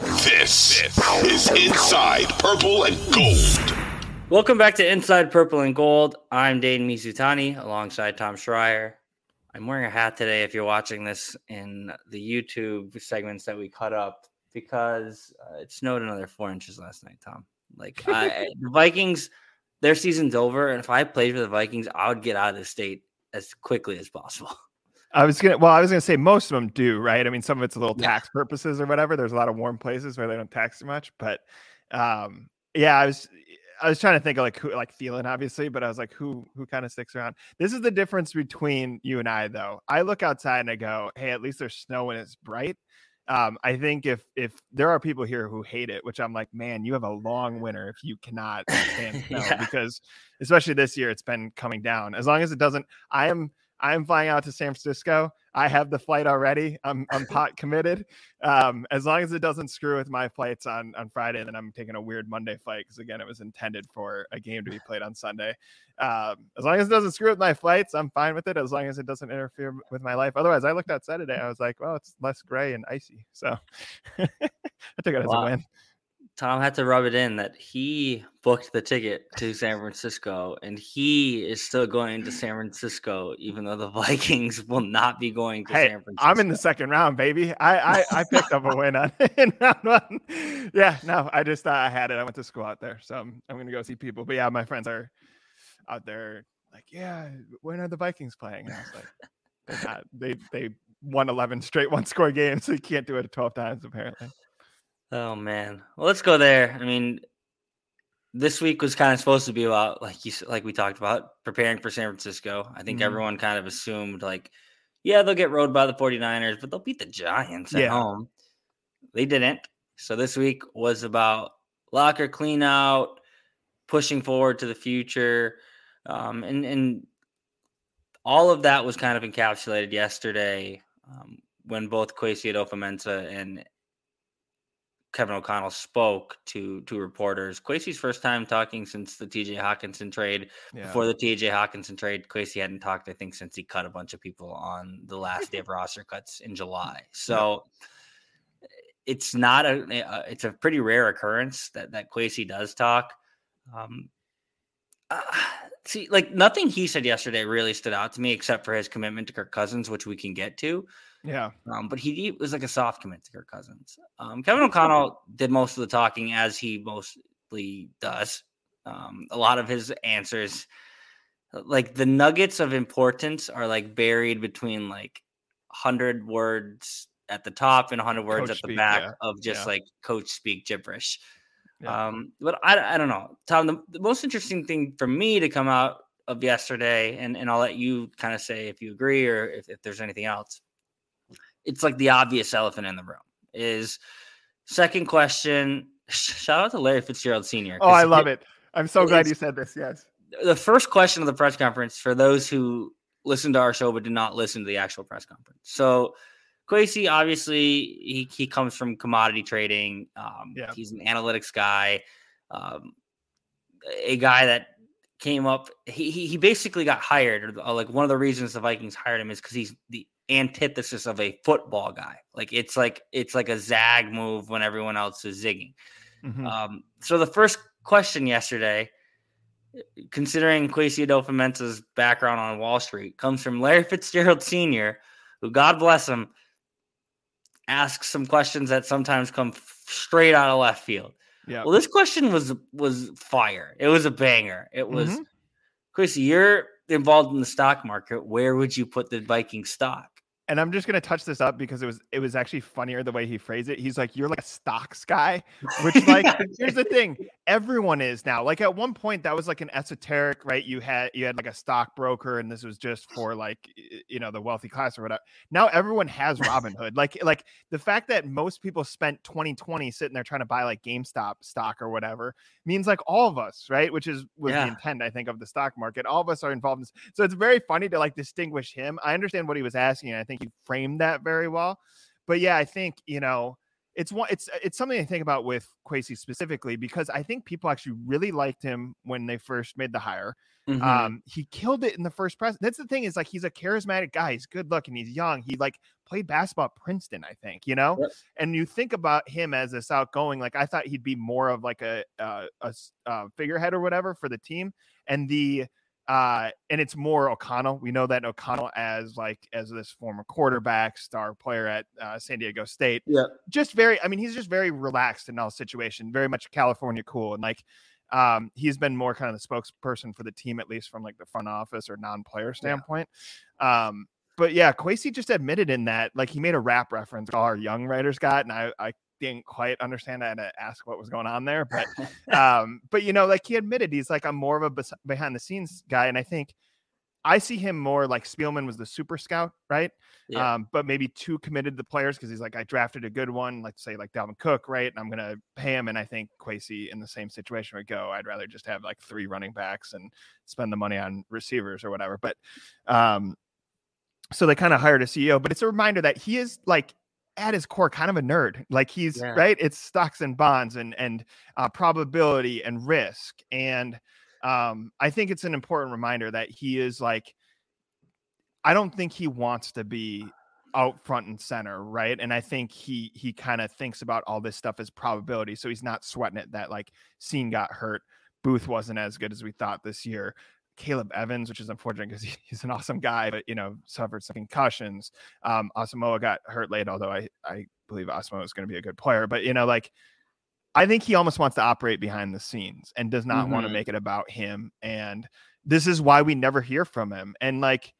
This is Inside Purple and Gold. Welcome back to Inside Purple and Gold. I'm Dane Mizutani alongside Tom Schreier. I'm wearing a hat today if you're watching this in the YouTube segments that we cut up because uh, it snowed another four inches last night, Tom. Like I, the Vikings, their season's over. And if I played for the Vikings, I would get out of the state as quickly as possible. I was gonna. Well, I was gonna say most of them do, right? I mean, some of it's a little Yeah. tax purposes or whatever. There's a lot of warm places where they don't tax too much, but um, yeah, I was. I was trying to think of like who, like Thielen, obviously, but I was like, who, who kind of sticks around? This is the difference between you and I, though. I look outside and I go, hey, at least there's snow and it's bright. Um, I think if if there are people here who hate it, which I'm like, man, you have a long winter if you cannot stand snow Yeah. because especially this year, it's been coming down. As long as it doesn't, I am I am flying out to San Francisco. I have the flight already. I'm I'm pot committed. Um, as long as it doesn't screw with my flights on on Friday, then I'm taking a weird Monday flight because again, it was intended for a game to be played on Sunday. Um, as long as it doesn't screw with my flights, I'm fine with it. As long as it doesn't interfere with my life. Otherwise, I looked outside today. I was like, well, it's less gray and icy, so I took it as Wow. a win. Tom had to rub it in that he booked the ticket to San Francisco and he is still going to San Francisco, even though the Vikings will not be going to Hey, San Francisco. I'm in the second round, baby. I I, I picked up a win on in round one. Yeah, no, I just thought I had it. I went to school out there, so I'm, I'm gonna go see people. But yeah, my friends are out there. Like, yeah, when are the Vikings playing? And I was like, not. They they won 11 straight one score games. So you can't do it 12 times apparently. Oh man. Well, let's go there. I mean, this week was kind of supposed to be about like you like we talked about preparing for San Francisco. I think Mhm. everyone kind of assumed like yeah, they'll get rode by the 49ers, but they'll beat the Giants at Yeah. home. They didn't. So this week was about locker clean out, pushing forward to the future. Um, and and all of that was kind of encapsulated yesterday um, when both Kwesi Adofo-Mensah and Kevin O'Connell spoke to to reporters. Kwesi's first time talking since the TJ Hockenson trade. Yeah. Before the TJ Hockenson trade, Kwesi hadn't talked, I think, since he cut a bunch of people on the last day of roster cuts in July. So it's not a, a it's a pretty rare occurrence that that Kwesi does talk. Um, uh, see, like nothing he said yesterday really stood out to me except for his commitment to Kirk Cousins, which we can get to. Yeah. Um, but he, he was like a soft commit to Kirk Cousins. Um, Kevin O'Connell did most of the talking as he mostly does. Um, a lot of his answers, like the nuggets of importance, are like buried between like hundred words at the top and hundred words Coach at the speak, back yeah. of just Yeah. like coach speak gibberish. Yeah. Um, but I, I don't know, Tom. The, the most interesting thing for me to come out of yesterday, and, and I'll let you kind of say if you agree or if, if there's anything else. It's like the obvious elephant in the room is second question. Shout out to Larry Fitzgerald Sr. Oh, I love it. I'm so glad you said this. Yes. The first question of the press conference for those who listened to our show but did not listen to the actual press conference. So Kwesi, obviously, he, he comes from commodity trading. Um, Yeah. He's an analytics guy, um, a guy that came up. He, he he basically got hired. Or uh, like one of the reasons the Vikings hired him is because he's the antithesis of a football guy. Like it's like it's like a zag move when everyone else is zigging. Mhm. Um, so the first question yesterday, considering Kwesi Adofo-Mensah's background on Wall Street, comes from Larry Fitzgerald Sr., who God bless him, ask some questions that sometimes come f- straight out of left field. Yeah. Well, this question was was fire. It was a banger. It was Mhm. Chrissy, you're involved in the stock market. Where would you put the Viking stock? And I'm just gonna touch this up because it was it was actually funnier the way he phrased it. He's like, "You're like a stocks guy," which like here's the thing, everyone is now. Like at one point, that was like an esoteric, right? You had you had like a stockbroker, and this was just for like you know the wealthy class or whatever. Now everyone has Robinhood. like like the fact that most people spent 2020 sitting there trying to buy like GameStop stock or whatever means like all of us, right? Which is was Yeah. the intent, I think, of the stock market. All of us are involved in this. So it's very funny to like distinguish him. I understand what he was asking, I think he framed that very well. But yeah, I think you know it's one it's it's something to think about with Kwesi specifically because I think people actually really liked him when they first made the hire. Mhm. Um, he killed it in the first press. That's the thing is like he's a charismatic guy. He's good looking. He's young. He like played basketball at Princeton, I think. You know, Yep. and you think about him as this outgoing. Like I thought he'd be more of like a uh, a s- uh, figurehead or whatever for the team, and the uh and it's more O'Connell. We know that O'Connell as like as this former quarterback, star player at uh, San Diego State yeah. just very i mean he's just very relaxed in all situation very much california cool and like um he's been more kind of the spokesperson for the team at least from like the front office or non-player standpoint um but yeah Kwesi just admitted in that like he made a rap reference all our young writers got and i i didn't quite understand I had to ask what was going on there but um but you know like he admitted he's like i'm more of a bes- behind the scenes guy and i think i see him more like spielman was the super scout right Yeah. um, but maybe too committed to the players because he's like, I drafted a good one, like say like Dalvin Cook, right? And I'm gonna pay him. And I think Kwesi in the same situation would go. I'd rather just have like three running backs and spend the money on receivers or whatever. But um, so they kind of hired a CEO, but it's a reminder that he is like at his core kind of a nerd. Like he's Yeah. right. It's stocks and bonds and and uh, probability and risk. And um, I think it's an important reminder that he is like I don't think he wants to be out front and center, right? And I think he he kind of thinks about all this stuff as probability, so he's not sweating it that like Cine got hurt, Booth wasn't as good as we thought this year. Caleb Evans, which is unfortunate because he, he's an awesome guy, but you know suffered some concussions. Um, Asamoah got hurt late, although I I believe Asamoah is going to be a good player. But you know, like I think he almost wants to operate behind the scenes and does not want to make it about him. And this is why we never hear from him. And like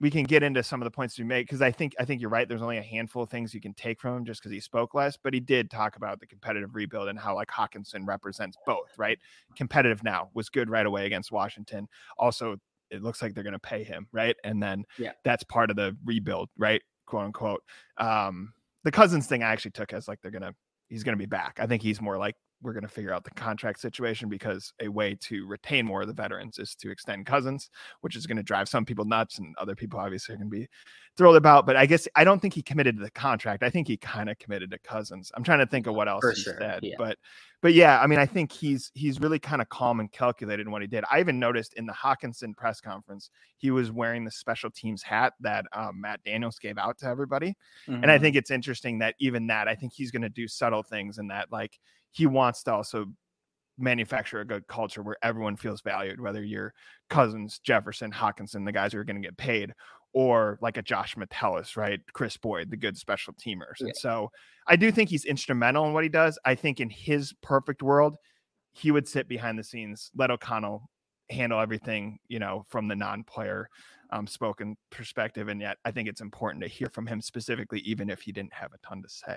we can get into some of the points we make because I think I think you're right. There's only a handful of things you can take from him just because he spoke less, but he did talk about the competitive rebuild and how like Hockenson represents both, right? Competitive now was good right away against Washington. Also, it looks like they're going to pay him, right? And then Yeah. that's part of the rebuild, right? Quote unquote. Um, the Cousins thing I actually took as like they're gonna he's gonna be back. I think he's more like we're gonna figure out the contract situation because a way to retain more of the veterans is to extend Cousins, which is gonna drive some people nuts and other people obviously are gonna be thrilled about. But I guess I don't think he committed to the contract. I think he kind of committed to Cousins. I'm trying to think of what else For he sure, said, yeah. but but yeah, I mean, I think he's he's really kind of calm and calculated in what he did. I even noticed in the Hockenson press conference, he was wearing the special teams hat that um, Matt Daniels gave out to everybody. And I Mhm. think it's interesting that even that, I think he's going to do subtle things in that, like he wants to also manufacture a good culture where everyone feels valued, whether you're Cousins, Jefferson, Hockenson, the guys who are going to get paid, or like a Josh Metellus, right? Kris Boyd, the good special teamers. Yeah. And so I do think he's instrumental in what he does. I think in his perfect world, he would sit behind the scenes, let O'Connell handle everything, you know, from the non-player um, spoken perspective. And yet I think it's important to hear from him specifically, even if he didn't have a ton to say.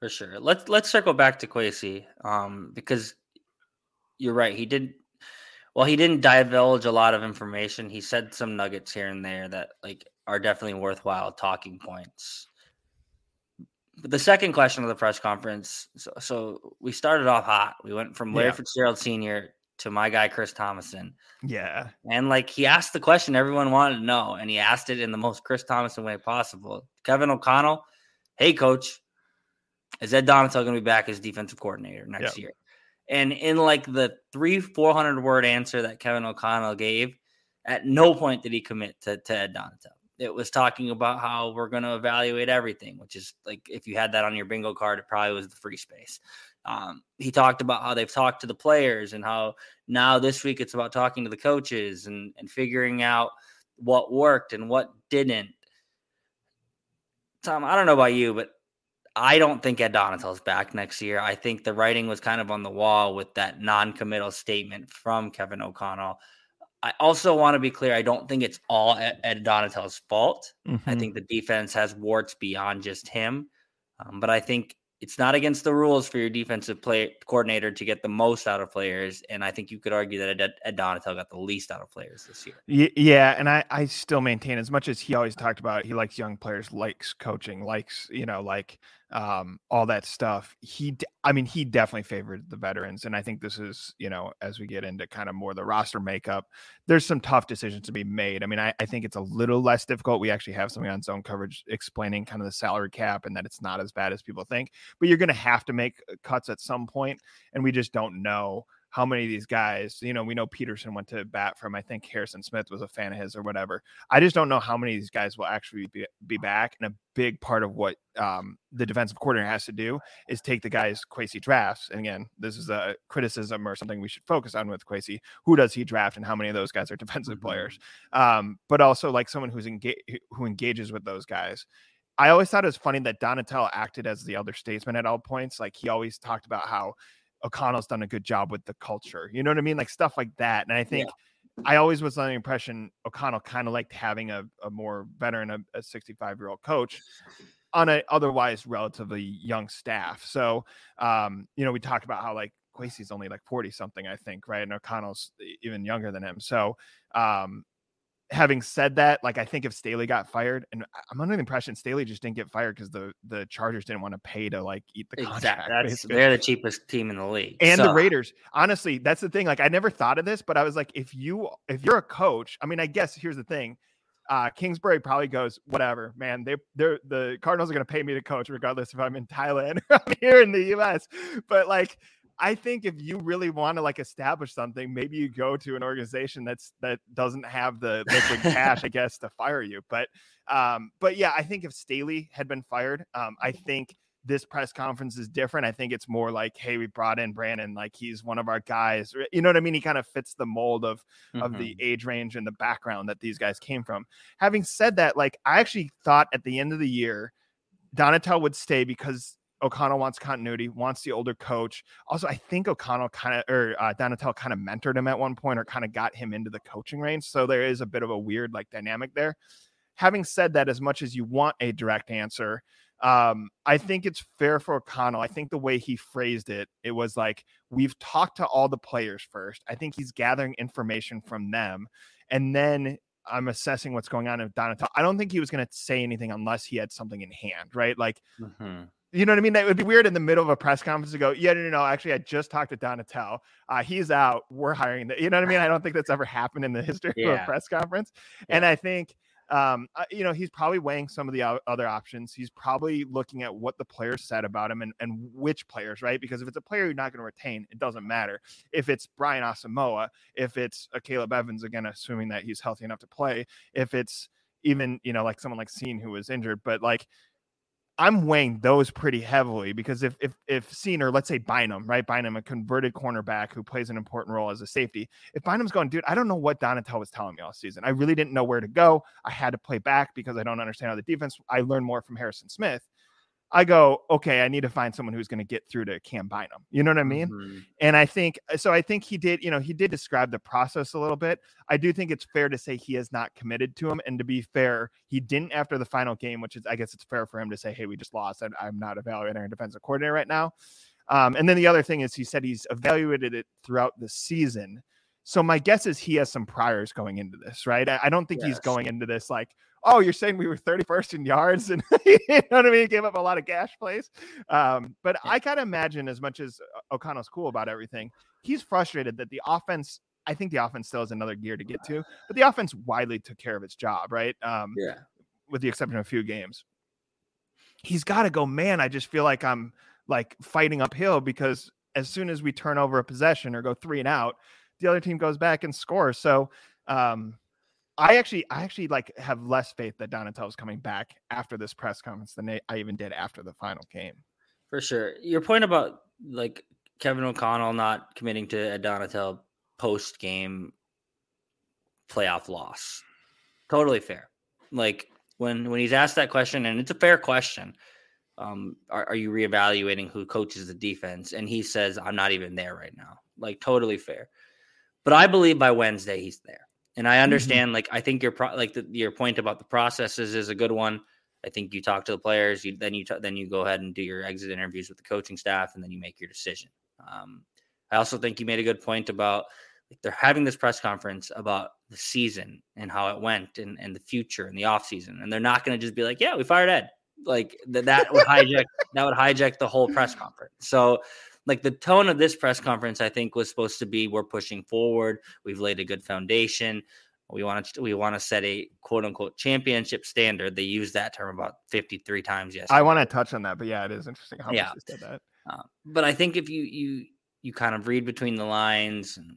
For sure. Let's let's circle back to Kwesi, um, because you're right. He did well. He didn't divulge a lot of information. He said some nuggets here and there that like are definitely worthwhile talking points. But the second question of the press conference. So, so we started off hot. We went from Larry Yeah. Fitzgerald Senior to my guy Chris Tomasson. Yeah. And like he asked the question everyone wanted to know, and he asked it in the most Chris Tomasson way possible. Kevin O'Connell, hey coach, is Ed Donatell going to be back as defensive coordinator next Yep. year? And in like the three, 400 word answer that Kevin O'Connell gave, at no point did he commit to, to Ed Donatell. It was talking about how we're going to evaluate everything, which is like if you had that on your bingo card, it probably was the free space. Um, he talked about how they've talked to the players and how now this week it's about talking to the coaches and, and figuring out what worked and what didn't. Tom, I don't know about you, but I don't think Ed Donatell's back next year. I think the writing was kind of on the wall with that non-committal statement from Kevin O'Connell. I also want to be clear. I don't think it's all Ed Donatell's fault. I Mhm. think the defense has warts beyond just him. Um, but I think it's not against the rules for your defensive play coordinator to get the most out of players. And I think you could argue that Ed, Ed Donatell got the least out of players this year. Yeah, and I, I still maintain as much as he always talked about he likes young players, likes coaching, likes you know like um all that stuff. He I mean he definitely favored the veterans and I think this is, you know, as we get into kind of more the roster makeup, there's some tough decisions to be made. I mean, I, I think it's a little less difficult. We actually have something on zone coverage explaining kind of the salary cap and that it's not as bad as people think, but you're going to have to make uh, cuts at some point and we just don't know how many of these guys, you know, we know Peterson went to bat from, I think Harrison Smith was a fan of his or whatever. I just don't know how many of these guys will actually be, be back. And a big part of what um, the defensive coordinator has to do is take the guys Kwesi drafts. And again, this is a criticism or something we should focus on with Kwesi. Who does he draft and how many of those guys are defensive players? Um, but also like someone who's engaged, who engages with those guys. I always thought it was funny that Donatello acted as the other statesman at all points. Like he always talked about how O'Connell's done a good job with the culture. You know what I mean? Like stuff like that. And I think I always was under the impression O'Connell kind of liked having a, a more veteran, a 65 year old coach on a otherwise relatively young staff. So, um, you know, we talked about how like Kwesi's only like 40 something, I think, right? And O'Connell's even younger than him. So, um, having said that, like I think if Staley got fired, and I'm under the impression Staley just didn't get fired because the the Chargers didn't want to pay to like eat the contract. Exactly. They're the cheapest team in the league. and the Raiders. Honestly, that's the thing. Like I never thought of this, but I was like, if you if you're a coach, I mean, I guess here's the thing. Uh, Kingsbury probably goes, whatever, man. They they're the Cardinals are gonna pay me to coach regardless if I'm in Thailand or I'm here in the US. But like I think if you really want to like establish something, maybe you go to an organization that's that doesn't have the liquid cash, I guess, to fire you. But um, but yeah, I think if Staley had been fired, um, I think this press conference is different. I think it's more like, hey, we brought in Brandon, like he's one of our guys. You know what I mean? He kind of fits the mold of of the age range and the background that these guys came from. Having said that, like I actually thought at the end of the year, Donatell would stay because O'Connell wants continuity, wants the older coach. Also, I think O'Connell kind of or uh, Donatell kind of mentored him at one point or kind of got him into the coaching range. So there is a bit of a weird like dynamic there. Having said that, as much as you want a direct answer, um, I think it's fair for O'Connell. I think the way he phrased it, it was like we've talked to all the players first. I think he's gathering information from them, and then I'm assessing what's going on with Donatell. I don't think he was going to say anything unless he had something in hand, right? Like Mhm. You know what I mean? That would be weird in the middle of a press conference to go, yeah, no, no, no. Actually, I just talked to Donatell. Uh, he's out. We're hiring. The, you know what I mean? I don't think that's ever happened in the history of a press conference. And I think, um, uh, you know, he's probably weighing some of the other options. He's probably looking at what the players said about him and, and which players, right? Because if it's a player you're not going to retain, it doesn't matter. If it's Brian Asamoah, if it's a Caleb Evans, again, assuming that he's healthy enough to play, if it's even, you know, like someone like Cine who was injured, but like, I'm weighing those pretty heavily because if if if Cine or let's say Bynum, right? Bynum, a converted cornerback who plays an important role as a safety. If Bynum's going, dude, I don't know what Donatell was telling me all season. I really didn't know where to go. I had to play back because I don't understand how the defense. I learned more from Harrison Smith. I go, okay, I need to find someone who's going to get through to Cam Bynum. You know what I mean? Mhm. And I think so. I think he did, you know, he did describe the process a little bit. I do think it's fair to say he has not committed to him. And to be fair, he didn't after the final game, which is, I guess it's fair for him to say, hey, we just lost. I, I'm not evaluating our defensive coordinator right now. Um, and then the other thing is he said he's evaluated it throughout the season. So my guess is he has some priors going into this, right? I, don't think he's going into this like, oh, you're saying we were 31st in yards and you know what I mean? He gave up a lot of gash plays. Um, but I kind of imagine as much as O'Connell's cool about everything, he's frustrated that the offense. I think the offense still has another gear to get to, but the offense widely took care of its job, right? Um, Yeah. with the exception of a few games. He's got to go, man. I just feel like I'm like fighting uphill because as soon as we turn over a possession or go three and out, the other team goes back and scores. So, um, I actually, I actually like have less faith that Donatello's coming back after this press conference than I- even did after the final game. For sure. Your point about like Kevin O'Connell not committing to a Donatell post game playoff loss. Totally fair. Like when when he's asked that question, and it's a fair question. Um, are, are you reevaluating who coaches the defense? And he says, I'm not even there right now. Like totally fair. But I believe by Wednesday he's there. And I understand, like I think your pro- like the, your point about the processes is a good one. I think you talk to the players, you then you t- then you go ahead and do your exit interviews with the coaching staff, and then you make your decision. Um, I also think you made a good point about like, they're having this press conference about the season and how it went and, and the future and the off season, and they're not going to just be like, "Yeah, we fired Ed." Like th- that would hijack that would hijack the whole press conference. So, like the tone of this press conference, I think was supposed to be we're pushing forward. We've laid a good foundation. We want to we want to set a quote unquote championship standard. They used that term about 53 times yesterday. I want to touch on that, but yeah, it is interesting how Yeah. much you said that. Uh, but I think if you you you kind of read between the lines, and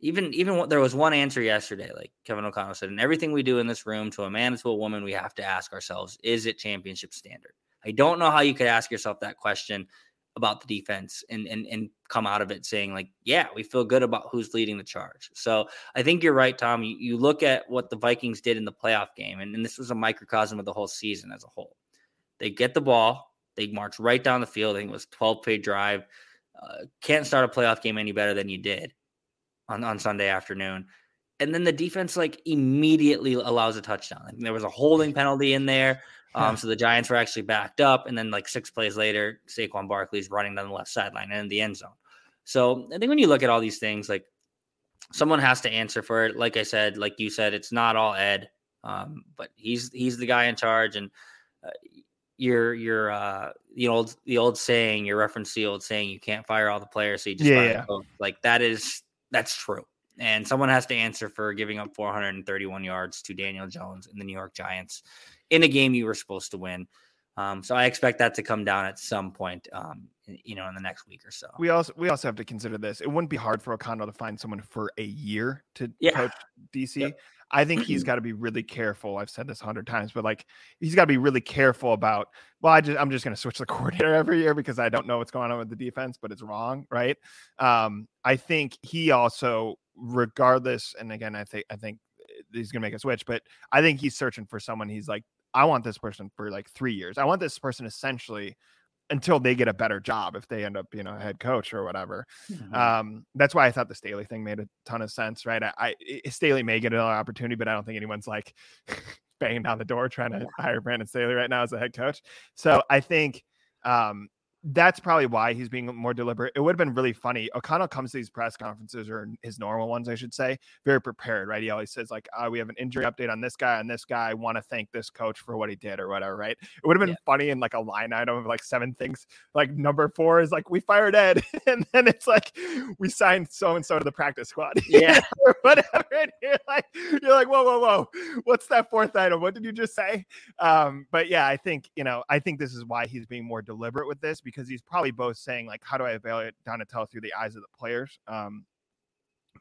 even even what there was one answer yesterday, like Kevin O'Connell said, in everything we do in this room, to a man to a woman, we have to ask ourselves: Is it championship standard? I don't know how you could ask yourself that question about the defense and and and come out of it saying like, yeah, we feel good about who's leading the charge. So I think you're right, Tom. You, you look at what the Vikings did in the playoff game, and, and this was a microcosm of the whole season as a whole. They get the ball, they march right down the field. I think it was 12 play drive. Uh, can't start a playoff game any better than you did on, on Sunday afternoon. And then the defense like immediately allows a touchdown. I think there was a holding penalty in there. Um, so the Giants were actually backed up. And then like six plays later, Saquon Barkley's running down the left sideline and in the end zone. So I think when you look at all these things, like someone has to answer for it. Like I said, like you said, it's not all Ed, um, but he's he's the guy in charge. And uh, your your uh, the old the old saying, your reference to the old saying, you can't fire all the players, so you just Yeah, fire yeah. Like that is that's true. And someone has to answer for giving up 431 yards to Daniel Jones and the New York Giants in a game you were supposed to win. Um, so I expect that to come down at some point, um, you know, in the next week or so. We also we also have to consider this. It wouldn't be hard for O'Connell to find someone for a year to Yeah. coach DC. Yep. I think he's got to be really careful. I've said this a hundred times, but like he's got to be really careful about. Well, I just I'm just going to switch the coordinator every year because I don't know what's going on with the defense, but it's wrong, right? Um, I think he also, regardless, and again, I think I think he's going to make a switch, but I think he's searching for someone. He's like, I want this person for like three years. I want this person essentially until they get a better job if they end up you know a head coach or whatever Mhm. um that's why i thought the staley thing made a ton of sense right i, I I- staley may get another opportunity but i don't think anyone's like banging down the door trying to hire brandon staley right now as a head coach so i think um that's probably why he's being more deliberate. It would have been really funny. O'Connell comes to these press conferences or his normal ones, I should say, very prepared, right? He always says, like, uh, we have an injury update on this guy and this guy. I want to thank this coach for what he did or whatever, right? It would have been Yeah. funny in like a line item of like seven things. Like number four is like, we fired Ed. and then it's like, we signed so and so to the practice squad. Yeah. or whatever. And you're like, you're like, whoa, whoa, whoa. What's that fourth item? What did you just say? Um, but yeah, I think, you know, I think this is why he's being more deliberate with this because he's probably both saying, like, how do I evaluate Donatello through the eyes of the players? Um,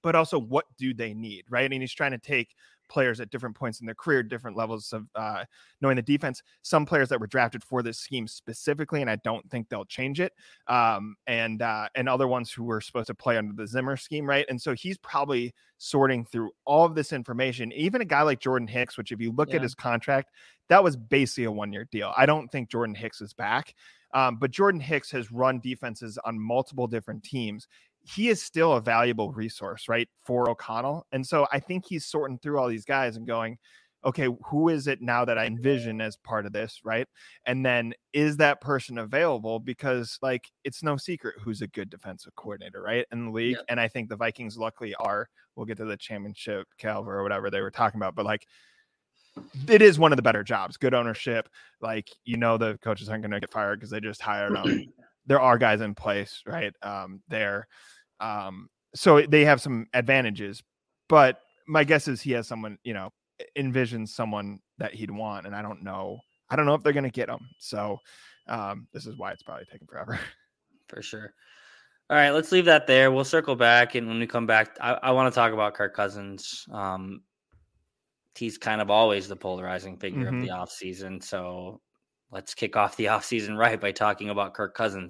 but also what do they need, right? And he's trying to take players at different points in their career, different levels of uh, knowing the defense. Some players that were drafted for this scheme specifically, and I don't think they'll change it. Um, and uh, and other ones who were supposed to play under the Zimmer scheme, right? And so he's probably sorting through all of this information. Even a guy like Jordan Hicks, which if you look Yeah. at his contract, that was basically a one year deal. I don't think Jordan Hicks is back. Um, but Jordan Hicks has run defenses on multiple different teams he is still a valuable resource, right, for O'Connell. And so I think he's sorting through all these guys and going, okay, who is it now that I envision as part of this, right? And then is that person available? Because like it's no secret who's a good defensive coordinator, right, in the league. Yep. And I think the Vikings luckily are. We'll get to the championship, Calv, or whatever they were talking about, but like. It is one of the better jobs. Good ownership. Like you know, the coaches aren't going to get fired because they just hired them there are guys in place right um there um so they have some advantages. But my guess is he has someone, you know, envisions someone that he'd want, and I don't know. I don't know if they're going to get him. So um, this is why it's probably taking forever. For sure. All right, let's leave that there. We'll circle back, and when we come back, I, I want to talk about Kirk Cousins. Um, he's kind of always the polarizing figure Mhm. of the offseason. So let's kick off the offseason right by talking about Kirk Cousins.